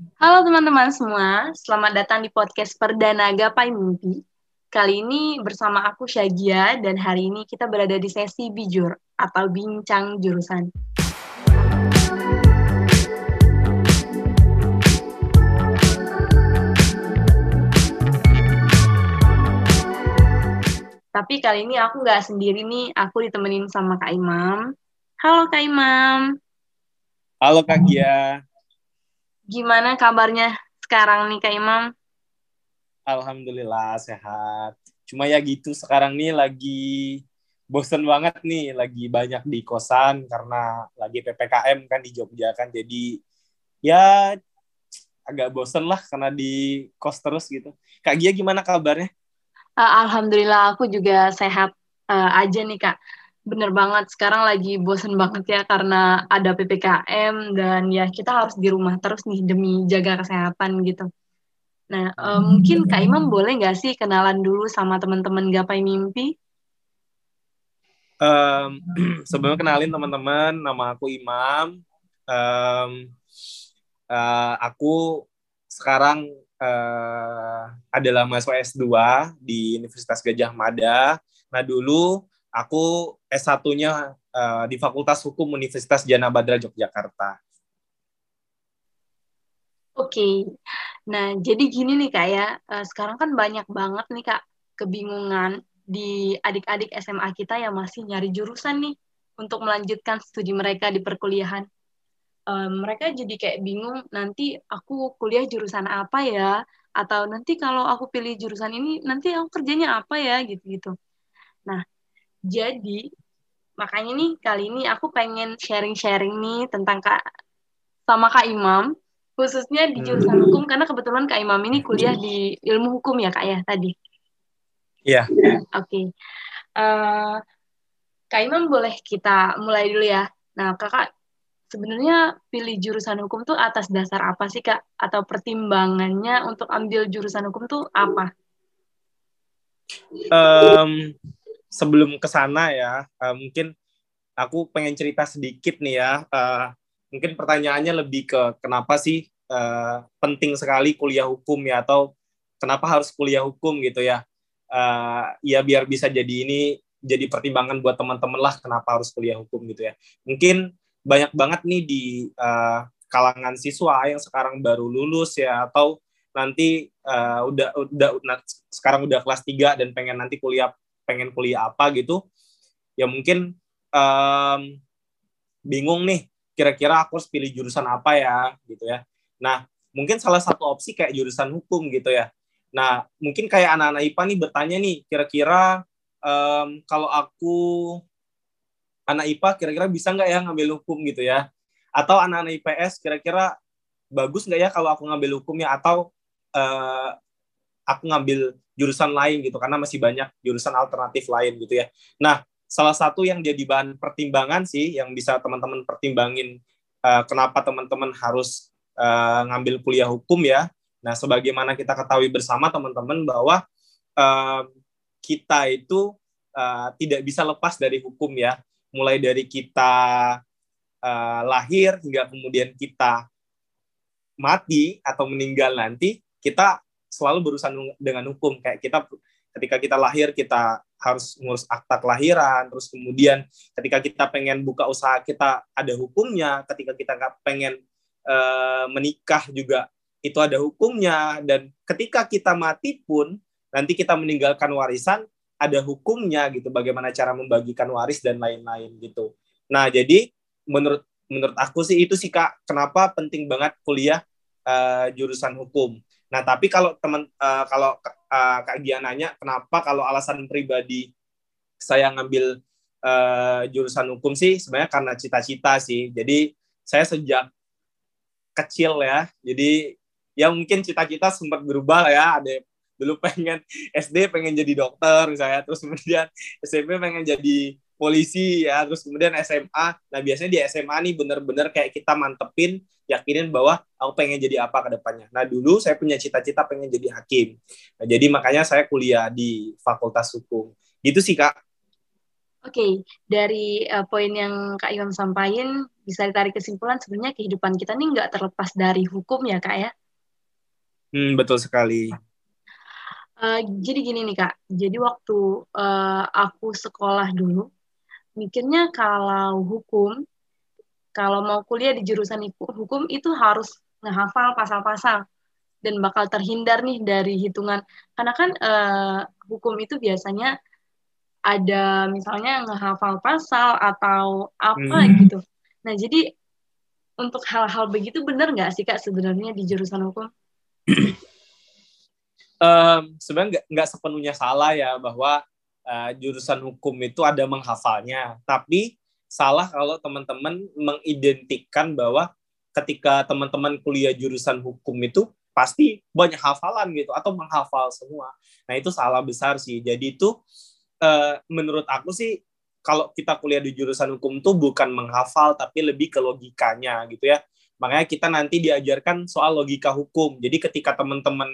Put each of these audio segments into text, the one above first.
Halo teman-teman semua, selamat datang di podcast Perdana Gapai Mimpi. Kali ini bersama aku Syagia dan hari ini kita berada di sesi bijur atau bincang jurusan. Tapi kali ini aku nggak sendiri nih, aku ditemenin sama Kak Imam. Halo Kak Imam. Halo Kak Gia. Gimana kabarnya sekarang nih Kak Imam? Alhamdulillah sehat. Cuma ya gitu sekarang nih lagi bosen banget nih, lagi banyak di kosan karena lagi PPKM kan di Jogja kan. Jadi ya agak bosen lah karena di kos terus gitu. Kak Gia gimana kabarnya? Uh, Alhamdulillah aku juga sehat uh, aja nih kak. Bener banget sekarang lagi bosen banget ya karena ada ppkm dan ya kita harus di rumah terus nih demi jaga kesehatan gitu. Nah uh, mungkin kak Imam boleh nggak sih kenalan dulu sama teman-teman gapai mimpi? Um, sebelum kenalin teman-teman, nama aku Imam. Um, uh, aku sekarang uh, adalah mahasiswa S2 di Universitas Gajah Mada. Nah, dulu aku S1-nya uh, di Fakultas Hukum Universitas Jana Badra Yogyakarta. Oke, okay. nah jadi gini nih kak ya, uh, sekarang kan banyak banget nih kak kebingungan di adik-adik SMA kita yang masih nyari jurusan nih untuk melanjutkan studi mereka di perkuliahan um, mereka jadi kayak bingung nanti aku kuliah jurusan apa ya atau nanti kalau aku pilih jurusan ini nanti aku kerjanya apa ya gitu-gitu. Nah, jadi makanya nih kali ini aku pengen sharing-sharing nih tentang Kak sama Kak Imam khususnya di jurusan hmm. hukum karena kebetulan Kak Imam ini kuliah di ilmu hukum ya Kak ya tadi. Iya. Yeah. Oke. Okay. Uh, eh, Kak Imam boleh kita mulai dulu ya. Nah, Kakak sebenarnya pilih jurusan hukum tuh atas dasar apa sih kak? Atau pertimbangannya untuk ambil jurusan hukum tuh apa? Um, sebelum ke sana ya, uh, mungkin aku pengen cerita sedikit nih ya. Uh, mungkin pertanyaannya lebih ke kenapa sih uh, penting sekali kuliah hukum ya atau kenapa harus kuliah hukum gitu ya? Uh, ya biar bisa jadi ini jadi pertimbangan buat teman-teman lah kenapa harus kuliah hukum gitu ya. Mungkin banyak banget nih di uh, kalangan siswa yang sekarang baru lulus ya atau nanti uh, udah udah sekarang udah kelas 3 dan pengen nanti kuliah pengen kuliah apa gitu ya mungkin um, bingung nih kira-kira aku harus pilih jurusan apa ya gitu ya. Nah mungkin salah satu opsi kayak jurusan hukum gitu ya. Nah mungkin kayak anak-anak IPA nih bertanya nih kira-kira um, kalau aku anak IPA kira-kira bisa nggak ya ngambil hukum gitu ya? Atau anak-anak IPS kira-kira bagus nggak ya kalau aku ngambil hukum ya atau uh, aku ngambil jurusan lain gitu karena masih banyak jurusan alternatif lain gitu ya. Nah salah satu yang jadi bahan pertimbangan sih yang bisa teman-teman pertimbangin uh, kenapa teman-teman harus uh, ngambil kuliah hukum ya. Nah sebagaimana kita ketahui bersama teman-teman bahwa uh, kita itu uh, tidak bisa lepas dari hukum ya. Mulai dari kita uh, lahir hingga kemudian kita mati atau meninggal nanti kita selalu berurusan dengan hukum kayak kita ketika kita lahir kita harus ngurus akta kelahiran terus kemudian ketika kita pengen buka usaha kita ada hukumnya ketika kita nggak pengen uh, menikah juga itu ada hukumnya dan ketika kita mati pun nanti kita meninggalkan warisan ada hukumnya gitu bagaimana cara membagikan waris dan lain-lain gitu. Nah, jadi menurut menurut aku sih itu sih Kak, kenapa penting banget kuliah uh, jurusan hukum. Nah, tapi kalau teman uh, kalau uh, Kak Gia nanya kenapa kalau alasan pribadi saya ngambil uh, jurusan hukum sih sebenarnya karena cita-cita sih. Jadi saya sejak kecil ya. Jadi ya mungkin cita-cita sempat berubah ya, ada dulu pengen SD pengen jadi dokter misalnya terus kemudian SMP pengen jadi polisi ya terus kemudian SMA nah biasanya di SMA nih bener-bener kayak kita mantepin yakinin bahwa aku pengen jadi apa ke depannya nah dulu saya punya cita-cita pengen jadi hakim nah, jadi makanya saya kuliah di Fakultas Hukum gitu sih kak Oke, okay. dari uh, poin yang Kak Imam sampaikan, bisa ditarik kesimpulan sebenarnya kehidupan kita ini nggak terlepas dari hukum ya Kak ya? Hmm, betul sekali. Uh, jadi gini nih Kak, jadi waktu uh, aku sekolah dulu, mikirnya kalau hukum, kalau mau kuliah di jurusan hukum itu harus ngehafal pasal-pasal dan bakal terhindar nih dari hitungan karena kan uh, hukum itu biasanya ada misalnya ngehafal pasal atau apa hmm. gitu. Nah jadi untuk hal-hal begitu benar nggak sih kak sebenarnya di jurusan hukum? um, sebenarnya nggak sepenuhnya salah ya bahwa uh, jurusan hukum itu ada menghafalnya, tapi salah kalau teman-teman mengidentikan bahwa ketika teman-teman kuliah jurusan hukum itu pasti banyak hafalan gitu atau menghafal semua. Nah itu salah besar sih. Jadi itu uh, menurut aku sih kalau kita kuliah di jurusan hukum tuh bukan menghafal tapi lebih ke logikanya gitu ya. Makanya kita nanti diajarkan soal logika hukum. Jadi ketika teman-teman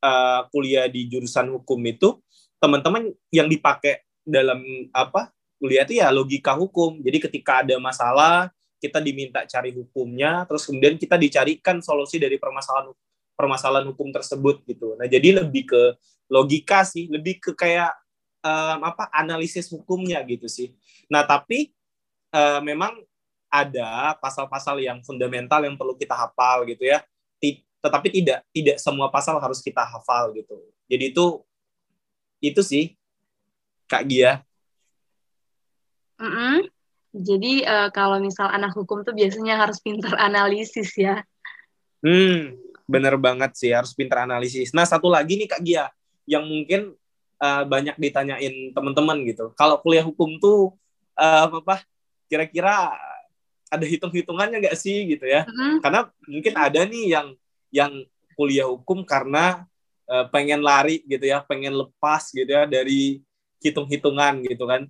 uh, kuliah di jurusan hukum itu, teman-teman yang dipakai dalam apa kuliah itu ya logika hukum. Jadi ketika ada masalah, kita diminta cari hukumnya, terus kemudian kita dicarikan solusi dari permasalahan permasalahan hukum tersebut gitu. Nah jadi lebih ke logika sih, lebih ke kayak um, apa analisis hukumnya gitu sih. Nah tapi uh, memang ada pasal-pasal yang fundamental yang perlu kita hafal gitu ya. Tetapi tidak tidak semua pasal harus kita hafal gitu. Jadi itu itu sih Kak Gia. Mm -hmm. Jadi uh, kalau misal anak hukum tuh biasanya harus pintar analisis ya. Hmm, bener banget sih harus pintar analisis. Nah satu lagi nih Kak Gia yang mungkin uh, banyak ditanyain teman-teman gitu. Kalau kuliah hukum tuh uh, apa? Kira-kira ada hitung-hitungannya nggak sih gitu ya? Mm-hmm. Karena mungkin ada nih yang yang kuliah hukum karena uh, pengen lari gitu ya, pengen lepas gitu ya dari hitung-hitungan gitu kan.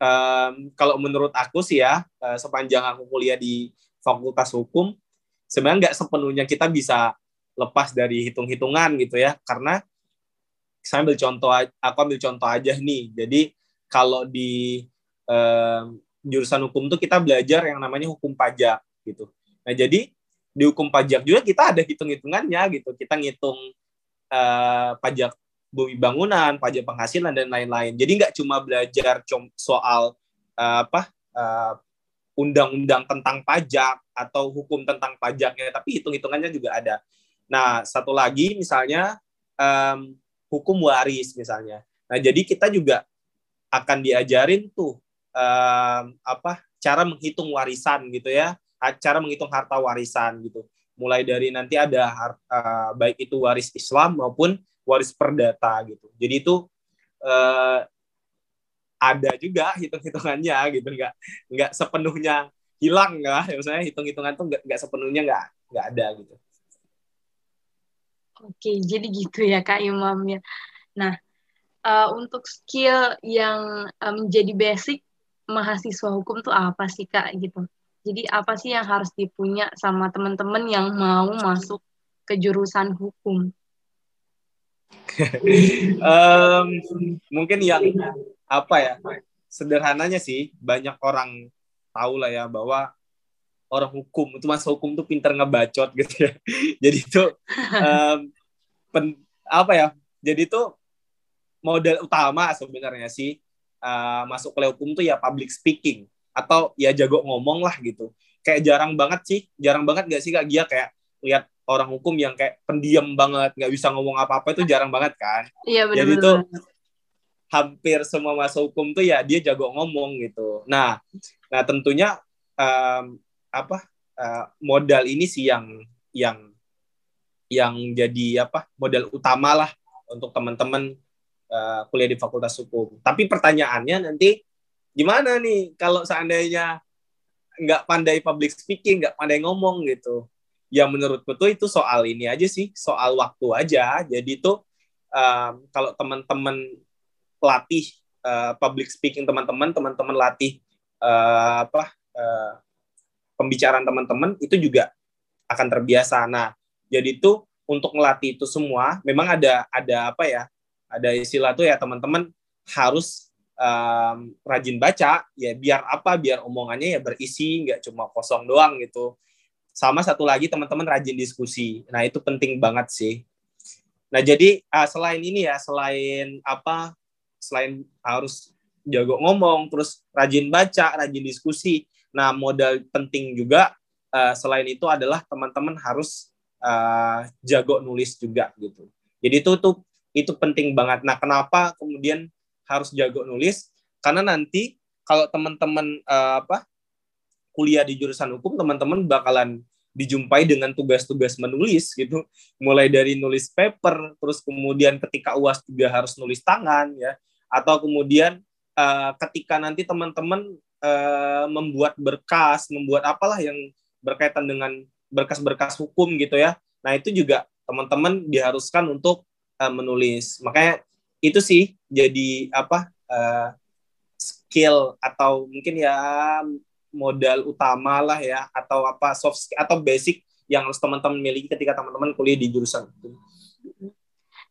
Um, kalau menurut aku sih ya, uh, sepanjang aku kuliah di Fakultas Hukum, sebenarnya nggak sepenuhnya kita bisa lepas dari hitung-hitungan gitu ya, karena saya ambil contoh aku ambil contoh aja nih. Jadi kalau di eh, jurusan hukum tuh kita belajar yang namanya hukum pajak gitu. Nah jadi di hukum pajak juga kita ada hitung-hitungannya gitu. Kita ngitung eh, pajak bumi bangunan pajak penghasilan dan lain-lain jadi nggak cuma belajar soal eh, apa eh, undang-undang tentang pajak atau hukum tentang pajaknya tapi hitung-hitungannya juga ada nah satu lagi misalnya um, hukum waris misalnya. Nah, jadi kita juga akan diajarin tuh um, apa cara menghitung warisan gitu ya, cara menghitung harta warisan gitu. Mulai dari nanti ada uh, baik itu waris Islam maupun waris perdata gitu. Jadi itu uh, ada juga hitung-hitungannya gitu, nggak nggak sepenuhnya hilang nggak, misalnya hitung-hitungan tuh nggak nggak sepenuhnya nggak nggak ada gitu. Oke, jadi gitu ya Kak Imam ya. Nah, uh, untuk skill yang uh, menjadi basic mahasiswa hukum tuh apa sih Kak gitu? Jadi apa sih yang harus dipunya sama teman-teman yang mau masuk ke jurusan hukum? um, mungkin yang apa ya sederhananya sih banyak orang tahu lah ya bahwa orang hukum itu masa hukum tuh pinter ngebacot gitu ya jadi itu um, pen, apa ya jadi itu model utama sebenarnya sih uh, masuk kuliah hukum tuh ya public speaking atau ya jago ngomong lah gitu. Kayak jarang banget sih jarang banget gak sih kak? Gia kayak lihat orang hukum yang kayak pendiam banget nggak bisa ngomong apa-apa itu jarang banget kan? Iya benar jadi itu hampir semua masuk hukum tuh ya dia jago ngomong gitu. Nah nah tentunya um, apa uh, modal ini sih yang yang yang jadi apa modal utama lah untuk teman-teman uh, kuliah di Fakultas Hukum. Tapi pertanyaannya nanti gimana nih kalau seandainya nggak pandai public speaking, nggak pandai ngomong gitu. Ya menurutku tuh itu soal ini aja sih, soal waktu aja. Jadi tuh um, kalau teman-teman latih uh, public speaking teman-teman, teman-teman latih uh, apa uh, pembicaraan teman-teman itu juga akan terbiasa. Nah, jadi itu untuk melatih itu semua memang ada ada apa ya? Ada istilah tuh ya teman-teman harus um, rajin baca ya biar apa biar omongannya ya berisi nggak cuma kosong doang gitu. Sama satu lagi teman-teman rajin diskusi. Nah itu penting banget sih. Nah jadi uh, selain ini ya selain apa selain harus jago ngomong terus rajin baca rajin diskusi. Nah modal penting juga uh, selain itu adalah teman-teman harus uh, jago nulis juga gitu. Jadi itu tuh itu penting banget. Nah, kenapa kemudian harus jago nulis? Karena nanti kalau teman-teman uh, apa kuliah di jurusan hukum, teman-teman bakalan dijumpai dengan tugas-tugas menulis gitu. Mulai dari nulis paper, terus kemudian ketika UAS juga harus nulis tangan ya, atau kemudian uh, ketika nanti teman-teman uh, membuat berkas, membuat apalah yang berkaitan dengan berkas-berkas hukum gitu ya. Nah, itu juga teman-teman diharuskan untuk uh, menulis. Makanya itu sih jadi apa uh, skill atau mungkin ya modal utama lah ya atau apa soft skill atau basic yang harus teman-teman miliki ketika teman-teman kuliah di jurusan itu.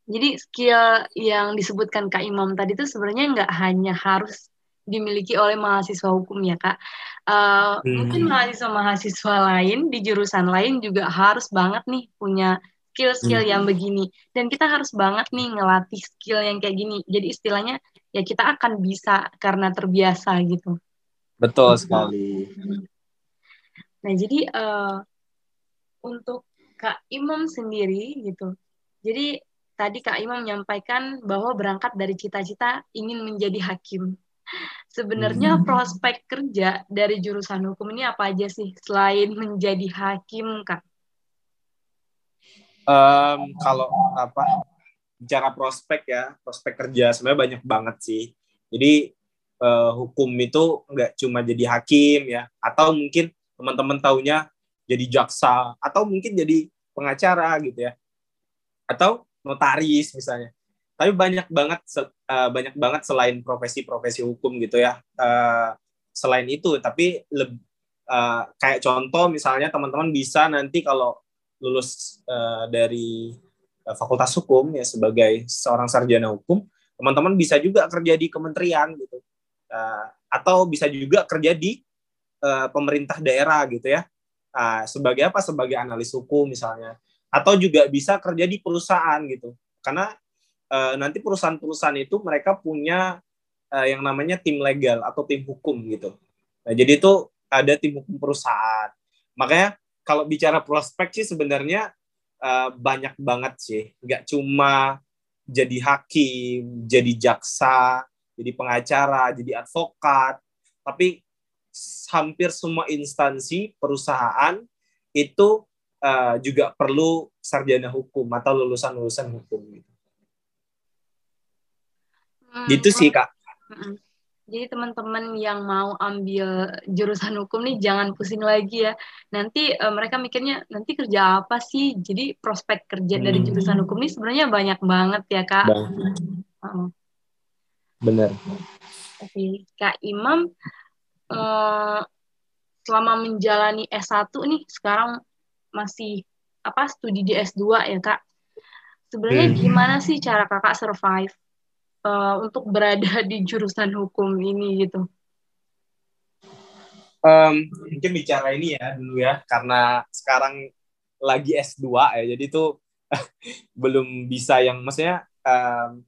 Jadi skill yang disebutkan Kak Imam tadi itu sebenarnya nggak hanya harus dimiliki oleh mahasiswa hukum ya kak. Uh, hmm. Mungkin mahasiswa-mahasiswa lain di jurusan lain juga harus banget nih punya skill-skill hmm. yang begini. Dan kita harus banget nih ngelatih skill yang kayak gini. Jadi istilahnya ya kita akan bisa karena terbiasa gitu. Betul sekali. Nah jadi uh, untuk kak Imam sendiri gitu. Jadi tadi kak Imam menyampaikan bahwa berangkat dari cita-cita ingin menjadi hakim. Sebenarnya hmm. prospek kerja dari jurusan hukum ini apa aja sih selain menjadi hakim kak um, kalau apa bicara prospek ya prospek kerja sebenarnya banyak banget sih. Jadi uh, hukum itu nggak cuma jadi hakim ya atau mungkin teman-teman taunya jadi jaksa atau mungkin jadi pengacara gitu ya atau notaris misalnya. Tapi banyak banget uh, banyak banget selain profesi-profesi hukum gitu ya uh, selain itu tapi lebih uh, kayak contoh misalnya teman-teman bisa nanti kalau lulus uh, dari uh, Fakultas Hukum ya sebagai seorang sarjana hukum, teman-teman bisa juga kerja di kementerian gitu. Uh, atau bisa juga kerja di uh, pemerintah daerah gitu ya. Uh, sebagai apa? Sebagai analis hukum misalnya. Atau juga bisa kerja di perusahaan gitu. Karena uh, nanti perusahaan-perusahaan itu mereka punya uh, yang namanya tim legal atau tim hukum gitu. Nah, jadi itu ada tim hukum perusahaan. Makanya kalau bicara prospek sih sebenarnya uh, banyak banget sih. Nggak cuma jadi hakim, jadi jaksa, jadi pengacara, jadi advokat, tapi hampir semua instansi perusahaan itu uh, juga perlu sarjana hukum atau lulusan-lulusan hukum gitu. Hmm. Gitu sih kak. Hmm. Jadi teman-teman yang mau ambil jurusan hukum nih jangan pusing lagi ya. Nanti uh, mereka mikirnya nanti kerja apa sih? Jadi prospek kerja hmm. dari jurusan hukum ini sebenarnya banyak banget ya kak. Uh. Benar. Oke, Kak Imam uh, selama menjalani S1 nih sekarang masih apa studi di S2 ya kak. Sebenarnya hmm. gimana sih cara kakak survive uh, untuk berada di jurusan hukum ini gitu? Um, mungkin bicara ini ya dulu ya, karena sekarang lagi S2 ya, jadi itu belum bisa yang maksudnya um,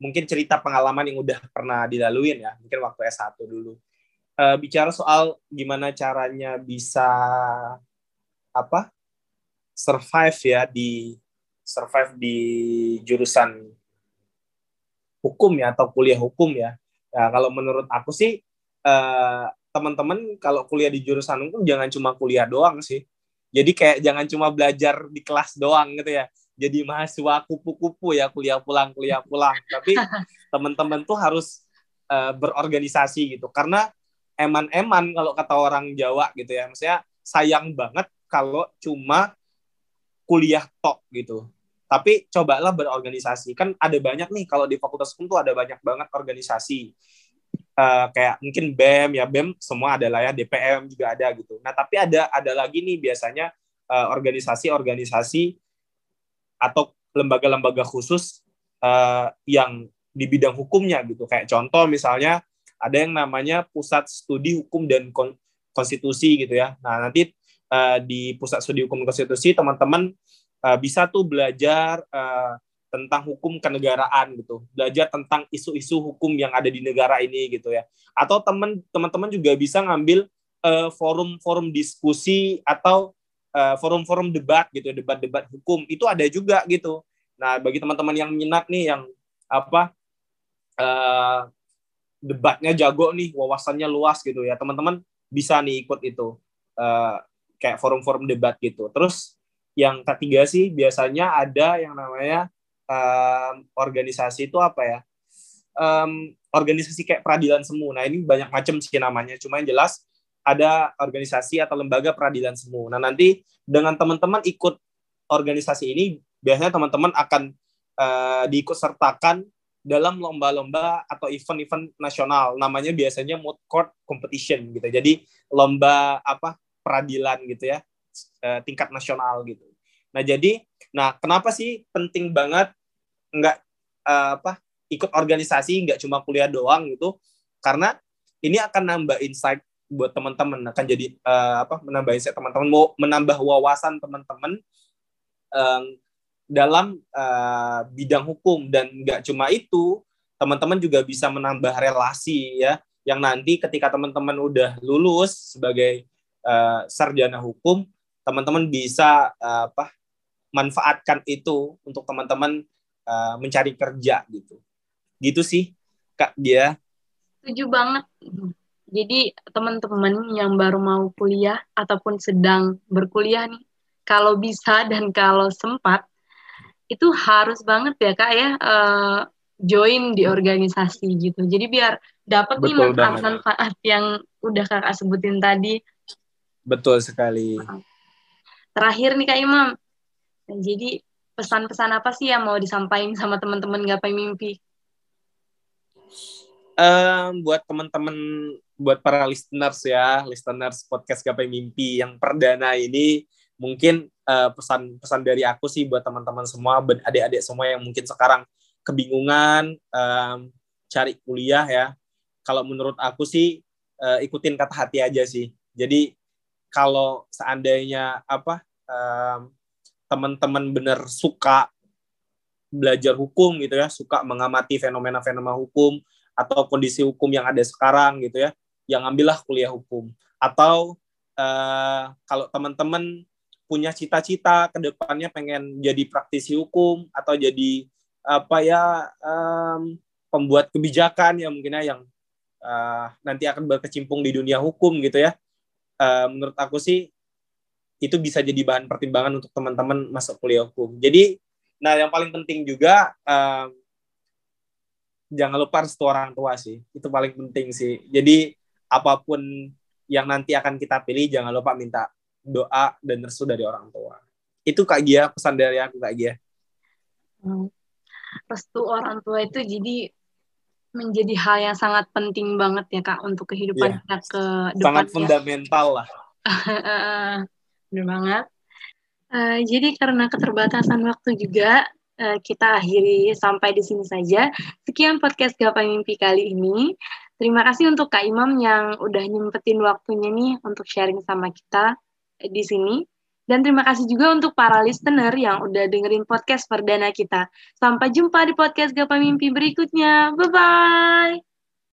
mungkin cerita pengalaman yang udah pernah dilaluin ya, mungkin waktu S1 dulu. Uh, bicara soal gimana caranya bisa apa survive ya di survive di jurusan hukum ya atau kuliah hukum ya. Ya kalau menurut aku sih uh, teman-teman kalau kuliah di jurusan hukum jangan cuma kuliah doang sih. Jadi kayak jangan cuma belajar di kelas doang gitu ya. Jadi mahasiswa kupu-kupu ya kuliah pulang kuliah pulang. Tapi teman-teman tuh harus uh, berorganisasi gitu. Karena eman-eman kalau kata orang Jawa gitu ya. Maksudnya sayang banget kalau cuma kuliah tok gitu tapi cobalah berorganisasi kan ada banyak nih kalau di fakultas hukum tuh ada banyak banget organisasi uh, kayak mungkin bem ya bem semua adalah ya dpm juga ada gitu nah tapi ada ada lagi nih biasanya uh, organisasi-organisasi atau lembaga-lembaga khusus uh, yang di bidang hukumnya gitu. Kayak contoh misalnya ada yang namanya Pusat Studi Hukum dan Konstitusi gitu ya. Nah, nanti uh, di Pusat Studi Hukum Konstitusi teman-teman uh, bisa tuh belajar uh, tentang hukum kenegaraan gitu. Belajar tentang isu-isu hukum yang ada di negara ini gitu ya. Atau teman teman-teman juga bisa ngambil forum-forum uh, diskusi atau forum-forum debat gitu, debat-debat hukum. Itu ada juga gitu. Nah, bagi teman-teman yang minat nih yang apa uh, debatnya jago nih, wawasannya luas gitu ya. Teman-teman bisa nih ikut itu uh, kayak forum-forum debat gitu. Terus yang ketiga sih biasanya ada yang namanya um, organisasi itu apa ya? Um, organisasi kayak peradilan semu. Nah ini banyak macam sih namanya. Cuma yang jelas ada organisasi atau lembaga peradilan semu. Nah nanti dengan teman-teman ikut organisasi ini, biasanya teman-teman akan uh, diikut sertakan dalam lomba-lomba atau event-event nasional namanya biasanya moot court competition gitu jadi lomba apa peradilan gitu ya eh, tingkat nasional gitu. Nah jadi nah kenapa sih penting banget nggak uh, apa ikut organisasi nggak cuma kuliah doang gitu? Karena ini akan nambah insight buat teman-teman akan jadi uh, apa menambah insight teman-teman mau menambah wawasan teman-teman um, dalam uh, bidang hukum. Dan nggak cuma itu teman-teman juga bisa menambah relasi ya. Yang nanti ketika teman-teman udah lulus sebagai uh, sarjana hukum teman-teman bisa uh, apa manfaatkan itu untuk teman-teman uh, mencari kerja gitu gitu sih kak dia setuju banget jadi teman-teman yang baru mau kuliah ataupun sedang berkuliah nih kalau bisa dan kalau sempat itu harus banget ya kak ya uh, join di organisasi gitu. Jadi biar dapat nih manfaat-manfaat yang udah kakak sebutin tadi. Betul sekali. Terakhir nih kak Imam, jadi pesan-pesan apa sih yang mau disampaikan sama teman-teman gapai mimpi? Um, buat teman-teman, buat para listeners ya, listeners podcast gapai mimpi yang perdana ini, mungkin uh, pesan-pesan dari aku sih buat teman-teman semua, adik-adik semua yang mungkin sekarang kebingungan um, cari kuliah ya. Kalau menurut aku sih uh, ikutin kata hati aja sih. Jadi kalau seandainya apa teman-teman bener suka belajar hukum gitu ya, suka mengamati fenomena-fenomena hukum atau kondisi hukum yang ada sekarang gitu ya, yang ambillah kuliah hukum. Atau uh, kalau teman-teman punya cita-cita ke depannya pengen jadi praktisi hukum atau jadi apa ya um, pembuat kebijakan ya mungkin ya yang uh, nanti akan berkecimpung di dunia hukum gitu ya. Uh, menurut aku sih itu bisa jadi bahan pertimbangan untuk teman-teman masuk kuliah hukum. Jadi, nah yang paling penting juga um, jangan lupa restu orang tua sih. Itu paling penting sih. Jadi apa pun yang nanti akan kita pilih jangan lupa minta doa dan restu dari orang tua. Itu Kak Gia, pesan dari aku Kak Gia. Hmm. Restu orang tua itu jadi menjadi hal yang sangat penting banget ya Kak untuk kehidupan yeah. kita ke depan. Sangat fundamental lah. Benar banget. Uh, jadi karena keterbatasan waktu juga uh, kita akhiri sampai di sini saja. Sekian podcast Gapai Mimpi kali ini. Terima kasih untuk Kak Imam yang udah nyempetin waktunya nih untuk sharing sama kita di sini. Dan terima kasih juga untuk para listener yang udah dengerin podcast perdana kita. Sampai jumpa di podcast Gapa Mimpi berikutnya. Bye-bye!